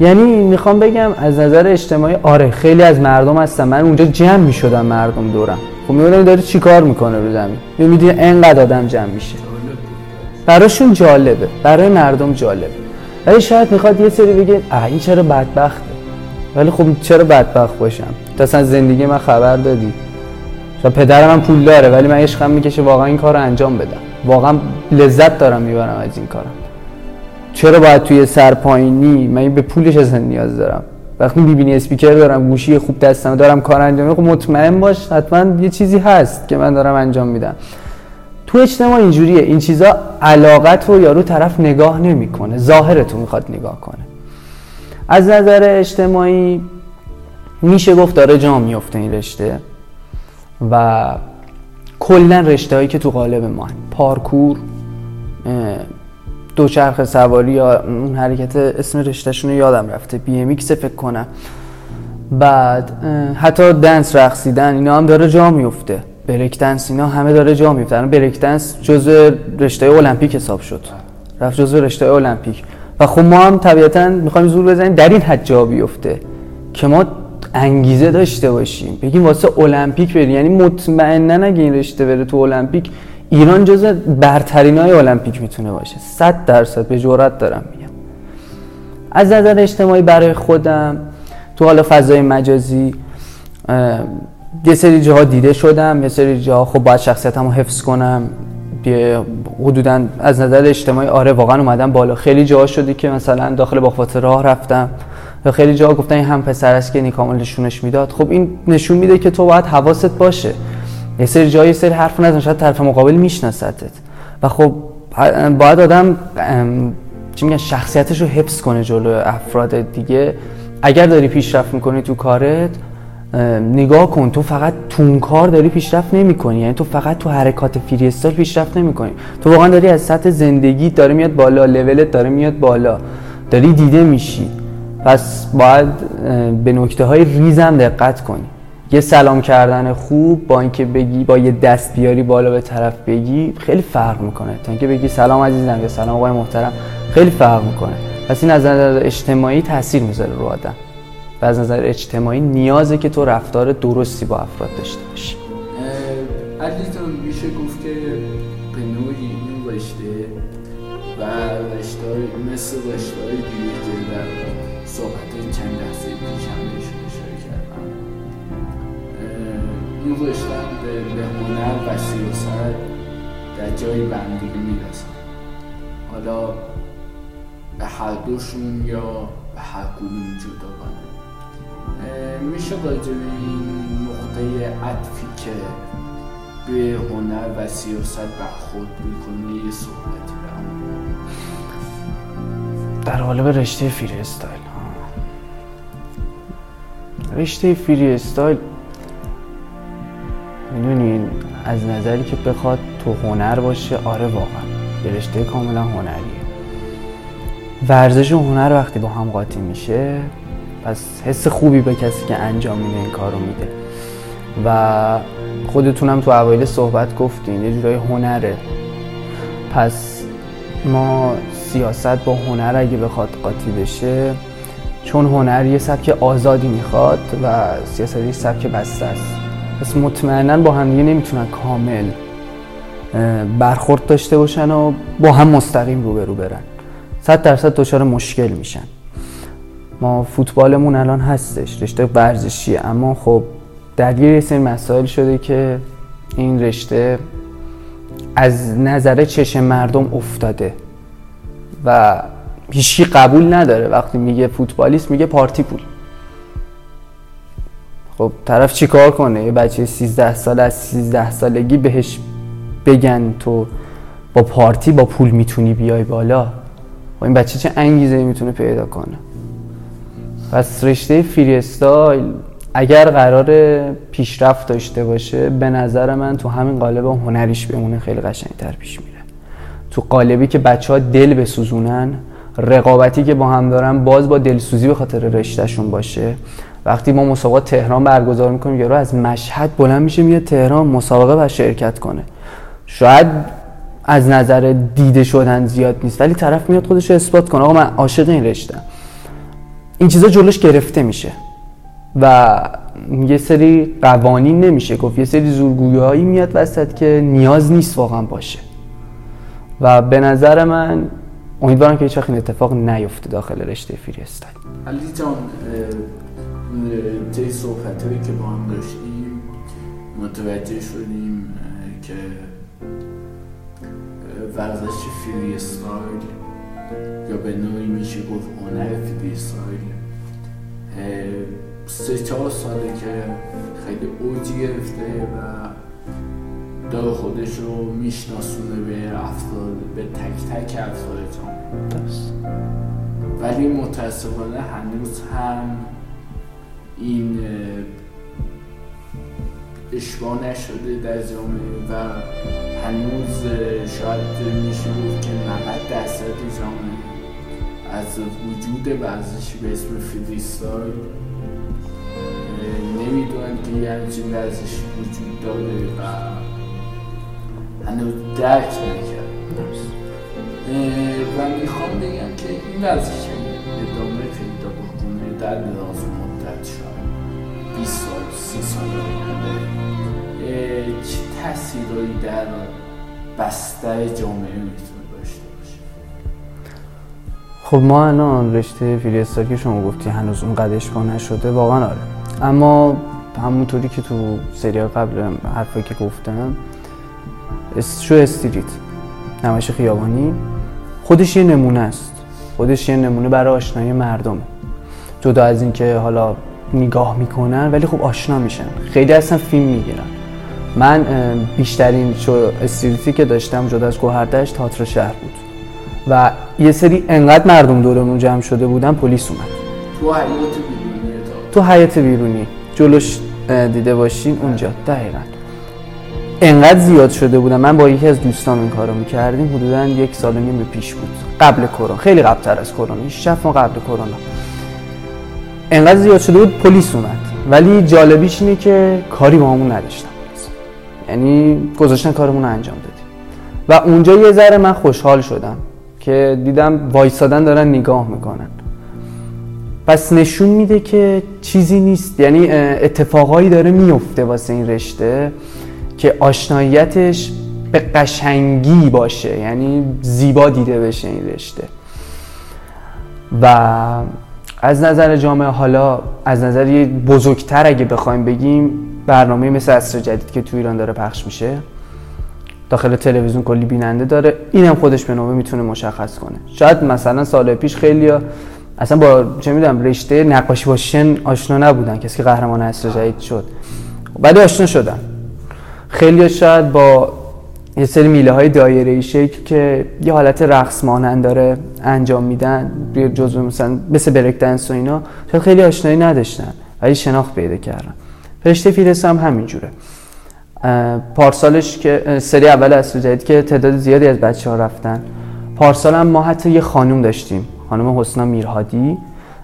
یعنی می‌خوام بگم از نظر اجتماعی آره خیلی از مردم هستن. من اونجا جمع می‌شدم مردم دورم. خب می‌بینم داره چیکار می‌کنه رو زمین. می‌بینی انقدر آدم جمع میشه. براشون جالبه. برای مردم جالبه. ولی شاید می‌خواد یه سری بگه اه این چرا بدبخته؟ ولی خب چرا بدبخت باشم؟ تو اصلا زندگی من خبر دادی. شاید پدرم هم پول داره ولی من عشقم می‌کشه واقعا این کار رو انجام بدم. واقعا لذت دارم می‌برم از این کارم. چرا باید توی سرپایینی من به پولش اصلا نیاز دارم. وقتی می‌بینی اسپیکر دارم گوشی خوب دستم دارم کار انجام خب مطمئن باش حتما یه چیزی هست که من دارم انجام میدم. تو اجتماع اینجوریه. این چیزا علاقت رو یارو طرف نگاه نمی‌کنه. ظاهر تو می‌خواد نگاه کنه. از نظر اجتماعی میشه گفت داره جا میفته این رشته و کلا رشته هایی که تو قالب ما پارکور دوچرخه سواری یا اون حرکت اسم رشتهشون رو یادم رفته. بی ام فکر کنم. بعد حتی دنس رقصیدن اینا هم داره جا میفته. بریک دنس اینا همه داره جا میفته. بریک دنس جزء رشته المپیک حساب شد. رفت جزء رشته المپیک. و خب ما هم طبیعتا می‌خوایم زور بزنیم در این حد جا بیفته که ما انگیزه داشته باشیم. بگیم واسه المپیک بریم. یعنی مطمئنا اگه این رشته بره تو المپیک ایران جزء برترین های المپیک می‌تونه باشه. صد درصد به جرات دارم میگم. از نظر اجتماعی برای خودم تو حالا فضای مجازی یه سری جاها دیده شدم یه سری جاها خب باید شخصیتم رو حفظ کنم. حدودا از نظر اجتماعی آره واقعا اومدم بالا. خیلی جاها شدی که مثلا داخل باخوات راه رفتم. یا خیلی جاها گفتن این هم پسر است که نیکامل نشونش می‌داد. خب این نشون میده که تو باید حواست باشه. یه سری جایی سری حرف نزن شاید طرف مقابل میشناستت و خب باید آدم چی میگن شخصیتش رو حفظ کنه جلو افراد دیگه. اگر داری پیشرفت می‌کنی تو کارت نگاه کن تو فقط تون کار داری پیشرفت نمی‌کنی. یعنی تو فقط تو حرکات فری استایل پیشرفت نمی‌کنی. تو واقعا داری از سطح زندگی داره میاد بالا لولت داره میاد بالا. داری دیده میشی. پس باید به نکته های ریزم دقت کنی. یه سلام کردن خوب با اینکه بگی با یه دست بیاری بالا به طرف بگی خیلی فرق می‌کنه. تا اینکه بگی سلام عزیزم یا سلام آقای محترم خیلی فرق می‌کنه. پس این از نظر اجتماعی تاثیر می‌ذاره رو آدم و از نظر اجتماعی نیازه که تو رفتار درستی با افراد داشته باشی. علیتون میشه گفت که به نوعی این رشته و رشته مثل رشته رشته به هنر و سیاست در جای بندگی می‌رسن. حالا به هر دوشون یا به هر کدوم جداگانه میشه راجع این نقطه عطفی که به هنر و سیاست برخورد می‌کنه یه صحبتی در قالب رشته فری استایل رشته فری استایل می‌دونین از نظری که بخواد تو هنر باشه آره واقعا. یه رشته کاملا هنریه. ورزش و هنر وقتی با هم قاطی میشه پس حس خوبی به کسی که انجام میده این کار رو میده. و خودتونم تو اوایل صحبت گفتین یه جورای هنره. پس ما سیاست با هنر اگه بخواد قاطی بشه چون هنر یه سبک آزادی می‌خواد و سیاست یه سبک بسته است. پس مطمئنا با هم دیگه نمی‌تونن کامل برخورد داشته باشن و با هم مستقیم روبرو برن. صد درصد دچار مشکل میشن. ما فوتبالمون الان هستش رشته ورزشیه اما خب درگیر یه سری مسائل شده که این رشته از نظر چشم مردم افتاده و هیچی قبول نداره. وقتی میگه فوتبالیست میگه پارتی پول. خب طرف چیکار کنه؟ یه بچه 13 سال از 13 سالگی بهش بگن تو با پارتی با پول می‌تونی بیای بالا. و خب این بچه چه انگیزه می‌تونه پیدا کنه؟ پس رشته فری استایل اگر قرار پیشرفت داشته باشه به نظر من تو همین قالب هنریش بمونه خیلی قشنگتر پیش میره. تو قالبی که بچه ها دل بسوزونن رقابتی که با هم دارن باز با دلسوزی به خاطر رشتهشون باشه. وقتی ما مسابقات تهران برگزار می‌کنیم یارو از مشهد بلند میشه میاد تهران مسابقه و شرکت کنه. شاید از نظر دیده شدن زیاد نیست ولی طرف میاد خودش رو اثبات کنه. آقا من عاشق این رشته این چیزا جلوش گرفته میشه و یه سری قوانین نمیشه گفت. یه سری زورگویایی میاد وسط که نیاز نیست واقعا باشه. و به نظر من امیدوارم که هیچ این اتفاق نیفته داخل رشته فری استایل. علی جان طی صحبت هایی که با هم داشتیم متوجه شدیم که ورزش فری استایل یا به نوعی میشه گفت هنر فری استایل سه چهار ساله که خیلی اوجی گرفته و داره خودش رو میشناسونه به افراد به تک تک افراد ولی متاسفانه هنوز هم این اشباه نشده در جامعه و هنوز شاید میشه بود که 90 درصد جامعه از وجود ورزشی به اسم فریستایل نمی‌دونن که یه همچین ورزشی وجود داره و هنوز درک نکرد و می‌خوام بگم که این ورزش ادامه پیدا بکنه در دراز مدت شاید. 20 سال 30 سال چه تاثیرهایی در بستر جامعه می‌تونه داشته باشه؟ خب ما الان رشته فریستایل که شما گفتی هنوز اون قدش با نشده واقعا آره. اما همونطوری که تو سری قبل حرفایی که گفتم شو استریت نمایش خیابانی خودش یه نمونه است. خودش یه نمونه برای آشنایی مردم جدا از اینکه حالا نگاه می‌کنن ولی خب آشنا میشن. خیلی اصلا فیلم می‌گیرن. من بیشترین شو استریتی که داشتم جدا از گوهردشت تئاتر شهر بود. و یه سری انقدر مردم دورمون جمع شده بودن پلیس اومد. تو حیات بیرونی تو حیات بیرونی. جلوش دیده باشین اونجا. دقیقا. انقدر زیاد شده بودم من با یکی از دوستان این کارو می‌کردیم. حدودا یک سال و نیم پیش بود. قبل کرونا. خیلی قبل تر از کرونا. 6 ماه قبل کرونا. انقدر زیاد شده بود پلیس اومد. ولی جالبیش اینه که کاری با همون نداشتم. یعنی گذاشتن کارمون رو انجام دادیم. و اونجا یه ذره من خوشحال شدم که دیدم وایسادن دارن نگاه می‌کنن. پس نشون میده که چیزی نیست. یعنی اتفاقایی داره میفته واسه این رشته که آشناییتش به قشنگی باشه. یعنی زیبا دیده بشه این رشته. و از نظر جامعه حالا از نظر بزرگتر اگه بخوایم بگیم برنامه مثل اصر جدید که تو ایران داره پخش میشه داخل تلویزیون کلی بیننده داره. اینم خودش به نوبه می‌تونه مشخص کنه. شاید مثلا سال پیش خیلی اصلا با چه می‌دونم رشته نقاشی باشن آشنا نبودن کسی که قهرمان اصر جدید شد. ولی آشنا شدن. خیلی شاید با یه سری میله های دایره شکل که یه حالت رقص مانند داره انجام میدن جزو مثلا مثل بریک دنس و اینا شاید خیلی آشنایی نداشتن ولی شناخت پیدا کردن. فرشته فیرس هم همینجوره. پارسالش که سری اول از جدید که تعداد زیادی از بچه ها رفتن. پارسال هم ما حتی یه خانوم داشتیم خانم حسنا میرهادی.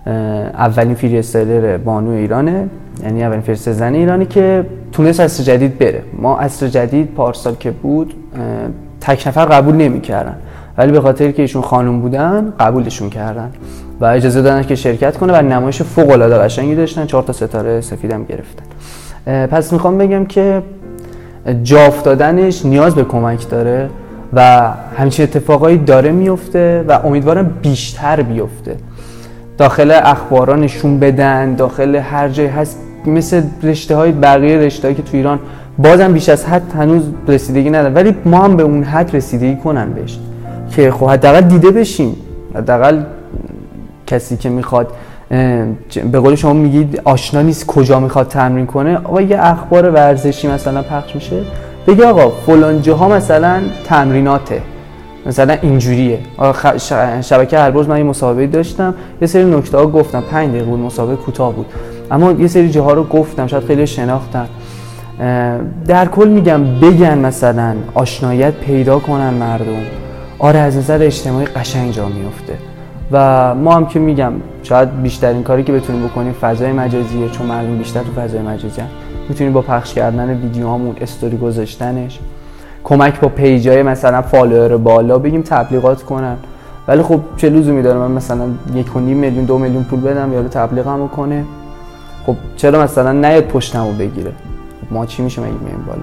اولین فری استایلر بانو ایرانه. یعنی اولین فری زن ایرانی که تونست اصر جدید بره. ما اصر جدید پارسال که بود تک نفر قبول نمی‌کردن. ولی به خاطر که ایشون خانم بودن قبولشون کردن. و اجازه دادن که شرکت کنه و نمایش فوق العاده قشنگی داشتن. چهار تا ستاره سفیدم گرفتن. پس می‌خوام بگم که جا افتادنش نیاز به کمک داره و همچین اتفاقایی داره میفته و امیدوارم بیشتر بیفته. داخل اخبارا نشون بدن داخل هر جای هست مثل رشته های بقیه رشته که تو ایران بازم بیش از حد هنوز رسیدگی ندارن. ولی ما هم به اون حد رسیدگی کنن بهش. که خب حداقل دیده بشیم حداقل کسی که می‌خواد به قول شما میگید آشنا نیست کجا می‌خواد تمرین کنه. آقا یه اخبار ورزشی مثلا پخش میشه. بگه آقا فلان جاها مثلا تمریناته. مثلا اینجوریه. شبکه هر روز من یه مسابقه داشتم. یه سری نکته ها گفتم. 5 دقیقه بود مسابقه کوتاه بود. اما یه سری جاها رو گفتم شاید خیلی شناختن در کل میگم بگن مثلا آشنایت پیدا کنن مردم. آره از نظر اجتماعی قشنگ جا میفته. و ما هم که میگم شاید بیشترین کاری که بتونیم بکنیم فضای مجازیه چون مردم بیشتر تو فضای مجازی هم. می‌تونیم با پخش کردن ویدیوهامون استوری گذاشتنش. کمک با پیجای مثلا فالوور بالا بگیم تبلیغات کنن. ولی خب چه لزومی داره من مثلا یک و نیم میلیون دو میلیون پول بدم یارو تبلیغمو کنه؟ خب چرا مثلا نیاد پشتمو بگیره؟ خب ما چی میشه مگه میایم بالا؟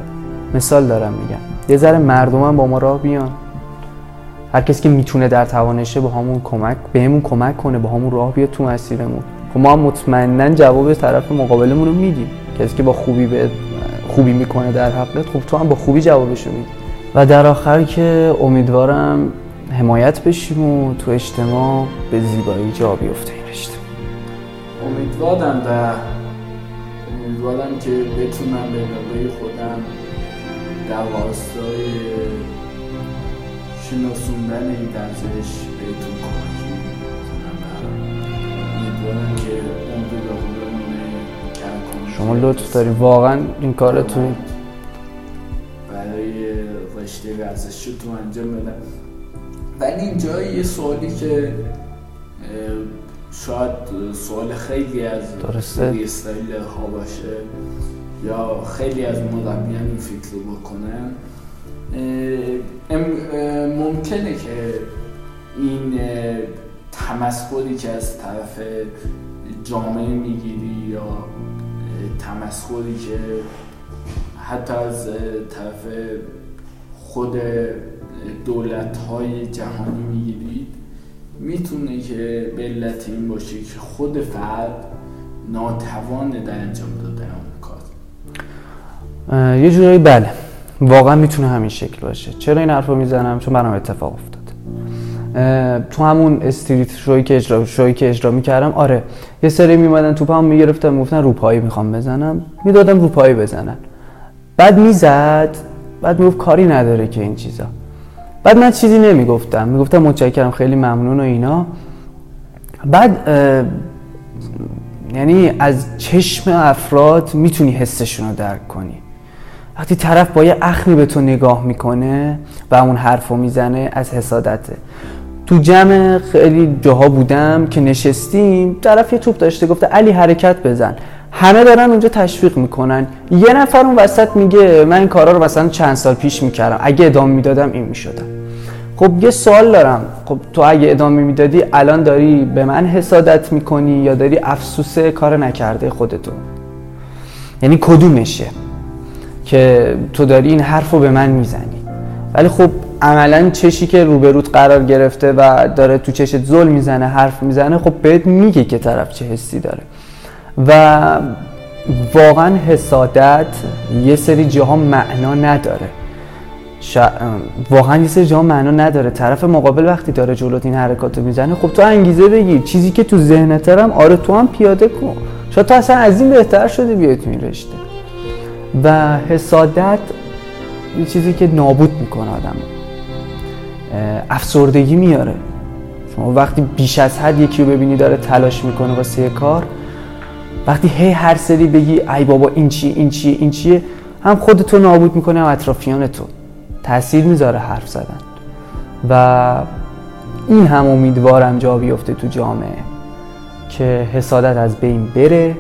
مثال دارم میگم. یه ذره مردم هم با ما راه بیان. هر کسی که می‌تونه در توانشه با همون کمک بهمون کمک کنه با همون راه بیاد تو مسیرمون. خب ما هم مطمئنا جواب طرف مقابلمون رو میدیم. کسی که با خوبی به خوبی می‌کنه در حقیقت خب تو هم با خوبی جوابشو میدی. و در آخر که امیدوارم حمایت بشیم و تو اجتماع به زیبایی جا بیفته این رشته. امیدوارم و امیدوارم که بتونم به نوبه خودم در راستای شناسوندن این ورزش بهتون کمک کنم. امیدوارم که شما لطف داری واقعا این کار تو برای رشته ورزش رو تو انجام بدم ولی اینجا یه سوالی که شاید سوال خیلی از درسته. استایل ها باشه یا خیلی از مربیان این فکر رو بکنن. ممکنه که این تمسخری که از طرف جامعه می‌گیری یا تمسخری که حتی از طرف خود دولت های جهانی می‌گیرید می‌تونه که به علت این باشه که خود فرد ناتوان در انجام دادن اون کار. یه جورایی بله واقعا می‌تونه همین شکل باشه. چرا این حرف رو می‌زنم؟ چون برام اتفاق افتاد. تو همون استریت شوی که اجرا شوی که اجرا می‌کردم آره. یه سری میمدن توپم می‌گرفتم می‌گفتن روپایی می‌خوام بزنم. می‌دادم روپایی بزنن. بعد می‌زد بعد می‌گفت کاری نداره که این چیزا. بعد من چیزی نمی‌گفتم. می‌گفتم متشکرم خیلی ممنون و اینا. بعد یعنی از چشم افراد می‌تونی حسشون رو درک کنی. وقتی طرف با یه اخمی به تو نگاه می‌کنه و اون حرف رو می‌زنه از حسادته. تو جمع خیلی جاها بودم که نشستیم طرف یه توپ داشته گفته علی حرکت بزن. همه دارن اونجا تشویق می‌کنن. یه نفر اون وسط میگه من این کارا رو مثلا چند سال پیش می‌کردم. اگه ادامه می‌دادم این می‌شدم. خب یه سوال دارم. خب تو اگه ادامه می‌دادی الان داری به من حسادت می‌کنی یا داری افسوس کار نکرده خودتو؟ یعنی کدومشه که تو داری این حرف رو به من می‌زنی؟ ولی خب عملا چشی که روبروت قرار گرفته و داره تو چشت ظلم می‌زنه حرف می‌زنه خب بهت میگه که طرف چه حسی داره. و واقعا حسادت یه سری جاها معنا نداره. واقعا یه سری جاها معنا نداره. طرف مقابل وقتی داره جلوت این حرکات رو می‌زنه خب تو انگیزه بگیر. چیزی که تو ذهنت هم آره تو هم پیاده کن. شاید تو اصلا از این بهتر شده بیای تو این و حسادت یه چیزی که نابود می‌کنه آدم. افسردگی میاره. شما وقتی بیش از حد یکی رو ببینی داره تلاش می‌کنه واسه کار وقتی هی هر سری بگی ای بابا این چیه این چیه این چیه هم خودتو نابود می‌کنه هم اطرافیان تو تاثیر می‌ذاره حرف زدن. و این هم امیدوارم جا بیفته تو جامعه که حسادت از بین بره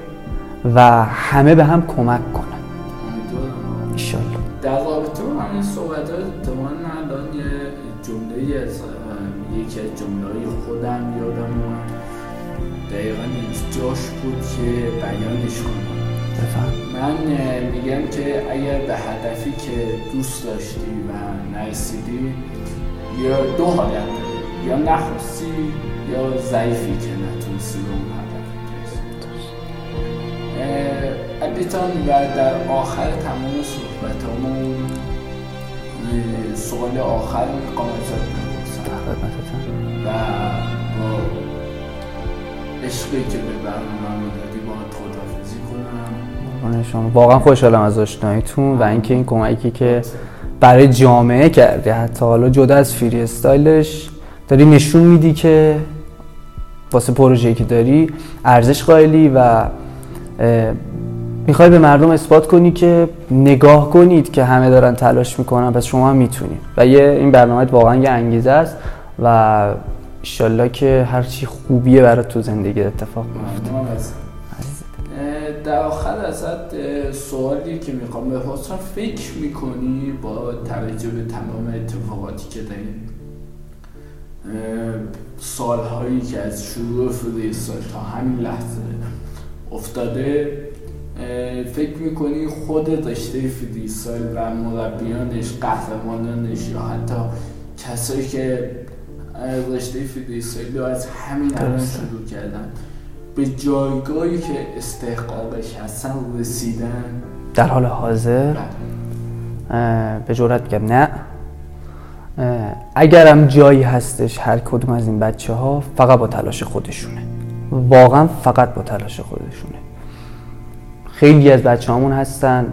و همه به هم کمک کنن. که بیانش کنم من میگم که اگر به هدفی که دوست داشتی و نرسیدی یا دو حالت یا نخواستی یا ضعیفی که نتونستی به اون هدف ادیتان و در آخر تمام صحبت همون سوال آخر قامتات بپرسم و با عشقی که به برنامه کنم شما واقعا خوشحالم از آشناییتون و اینکه این کمکی که برای جامعه کردی. حتی حالا جدا از فری استایلش داری نشون میدی که واسه پروژه‌ای که داری ارزش قائلی و می‌خوای به مردم اثبات کنی که نگاه کنید که همه دارن تلاش می‌کنن. پس شما هم می‌تونید. و یه این برنامه واقعا یه انگیزه است و ایشالله که هرچی خوبیه برای تو زندگی اتفاق میفته در آخر ازت سوالی که می‌خوام بپرسم. فکر می‌کنی با توجه به تمام اتفاقاتی که در این سالهایی که از شروع فریستایل تا همین لحظه افتاده فکر می‌کنی خود رشته فریستایل و مربیانش قهرمانانش یا حتی کسایی که رشته فریستایل رو از همین الان شروع کردن به جایگاهی که استحقاقش هستن رسیدن. در حال حاضر؟ به جورت میگم. نه. اگرم جایی هستش هر کدوم از این بچه ها فقط با تلاش خودشونه. واقعا فقط با تلاش خودشونه. خیلی از بچه همون هستن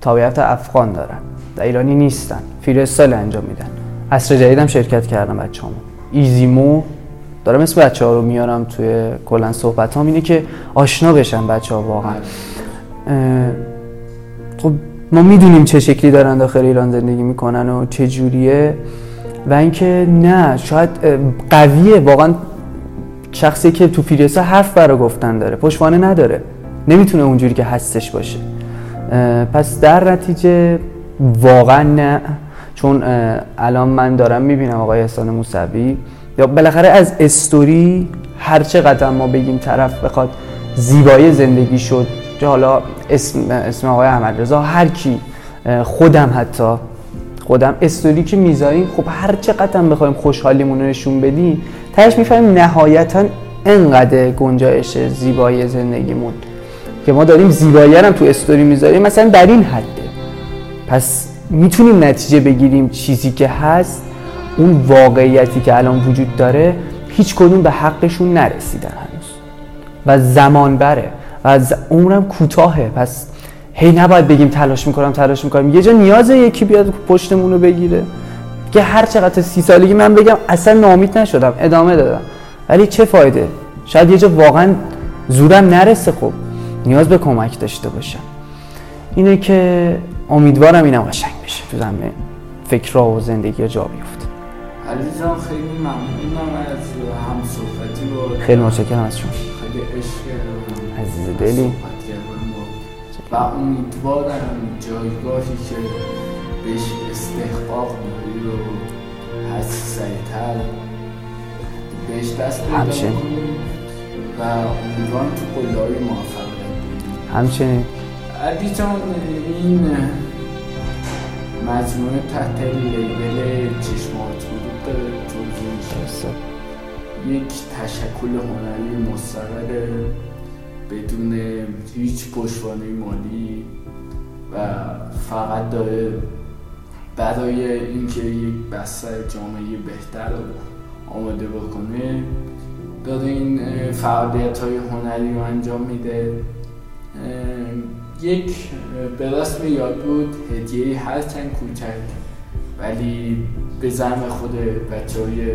تابعیت افغان دارن. در ایرانی نیستن. فیرستال انجام میدن. عصر جدیدم شرکت کردم بچه همون ایزیمو دارم اسم بچه ها رو میارم توی کلن صحبت هم اینه که آشنا بشن بچه ها واقعا خب ما می‌دونیم چه شکلی دارن داخل ایران زندگی می‌کنن و چه جوریه و اینکه نه شاید قویه. واقعا شخصی که تو فیریسا حرف برا گفتن داره پشوانه نداره. نمی‌تونه اونجوری که هستش باشه. پس در نتیجه واقعا نه. چون الان من دارم می‌بینم آقای احسان موسوی یا بالاخره از استوری هر چقدر ما بگیم طرف بخواد زیبایی زندگی شد حالا اسم اسم آقای احمد رضا هر کی خودم حتی خودم استوری که می‌ذاریم خب هر چقدر هم بخوایم خوشحالیمون رو نشون بدیم تاش می‌فهمیم نهایتا انقدر گنجایش زیبایی زندگیمون که ما داریم زیبایی هم تو استوری می‌ذاریم مثلا در این حده پس می‌تونیم نتیجه بگیریم چیزی که هست اون واقعیتی که الان وجود داره هیچ کدوم به حقشون نرسیدن هنوز. و زمان بره. و از عمرم کوتاهه. پس هی نباید بگیم تلاش می‌کنم تلاش می‌کنم. یه جا نیازه یکی بیاد پشتمون رو بگیره. که هر چقدر سی سالگی من بگم اصلا نامید نشدم. ادامه دادم. ولی چه فایده؟ شاید یه جا واقعا زورم نرسه. خب نیاز به کمک داشته باشم. اینه که امیدوارم اینم قشنگ بشه. تو زمین فکر و زندگی جا بیفته. جان خیلی ممنونم از هم صحبتی خیلی متشکرم از شما. خیلی عشق عزیز دلی. و امیدوارم جایگاهی که بهش استحقاق داری رو هست سریعتر بهش دست همچنین. و امیدوارم تو قله های موفقیت همچنین. علی جان این مجموعه تحت لیبل چشمات بود داره توضیح یک تشکل هنری مستقل بدون هیچ پشتوانه مالی و فقط داره برای اینکه یک بستر جامعه بهتر رو آماده بکنه داره این فعالیت های هنری رو انجام میده. یک به رسم یاد بود هدیه هرچند کوچک. ولی به زم خود بچه های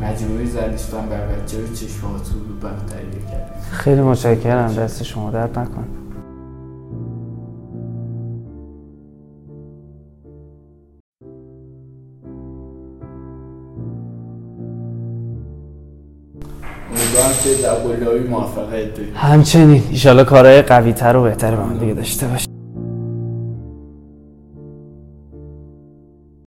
مجموعه زدیستان بر بچه های چشمات رو بر تهیه کرد خیلی متشکرم دست شما درد نکن امیدوارم که در موفقیت همچنین. ایشالا کارهای قوی تر و بهتر به من دیگه داشته باشه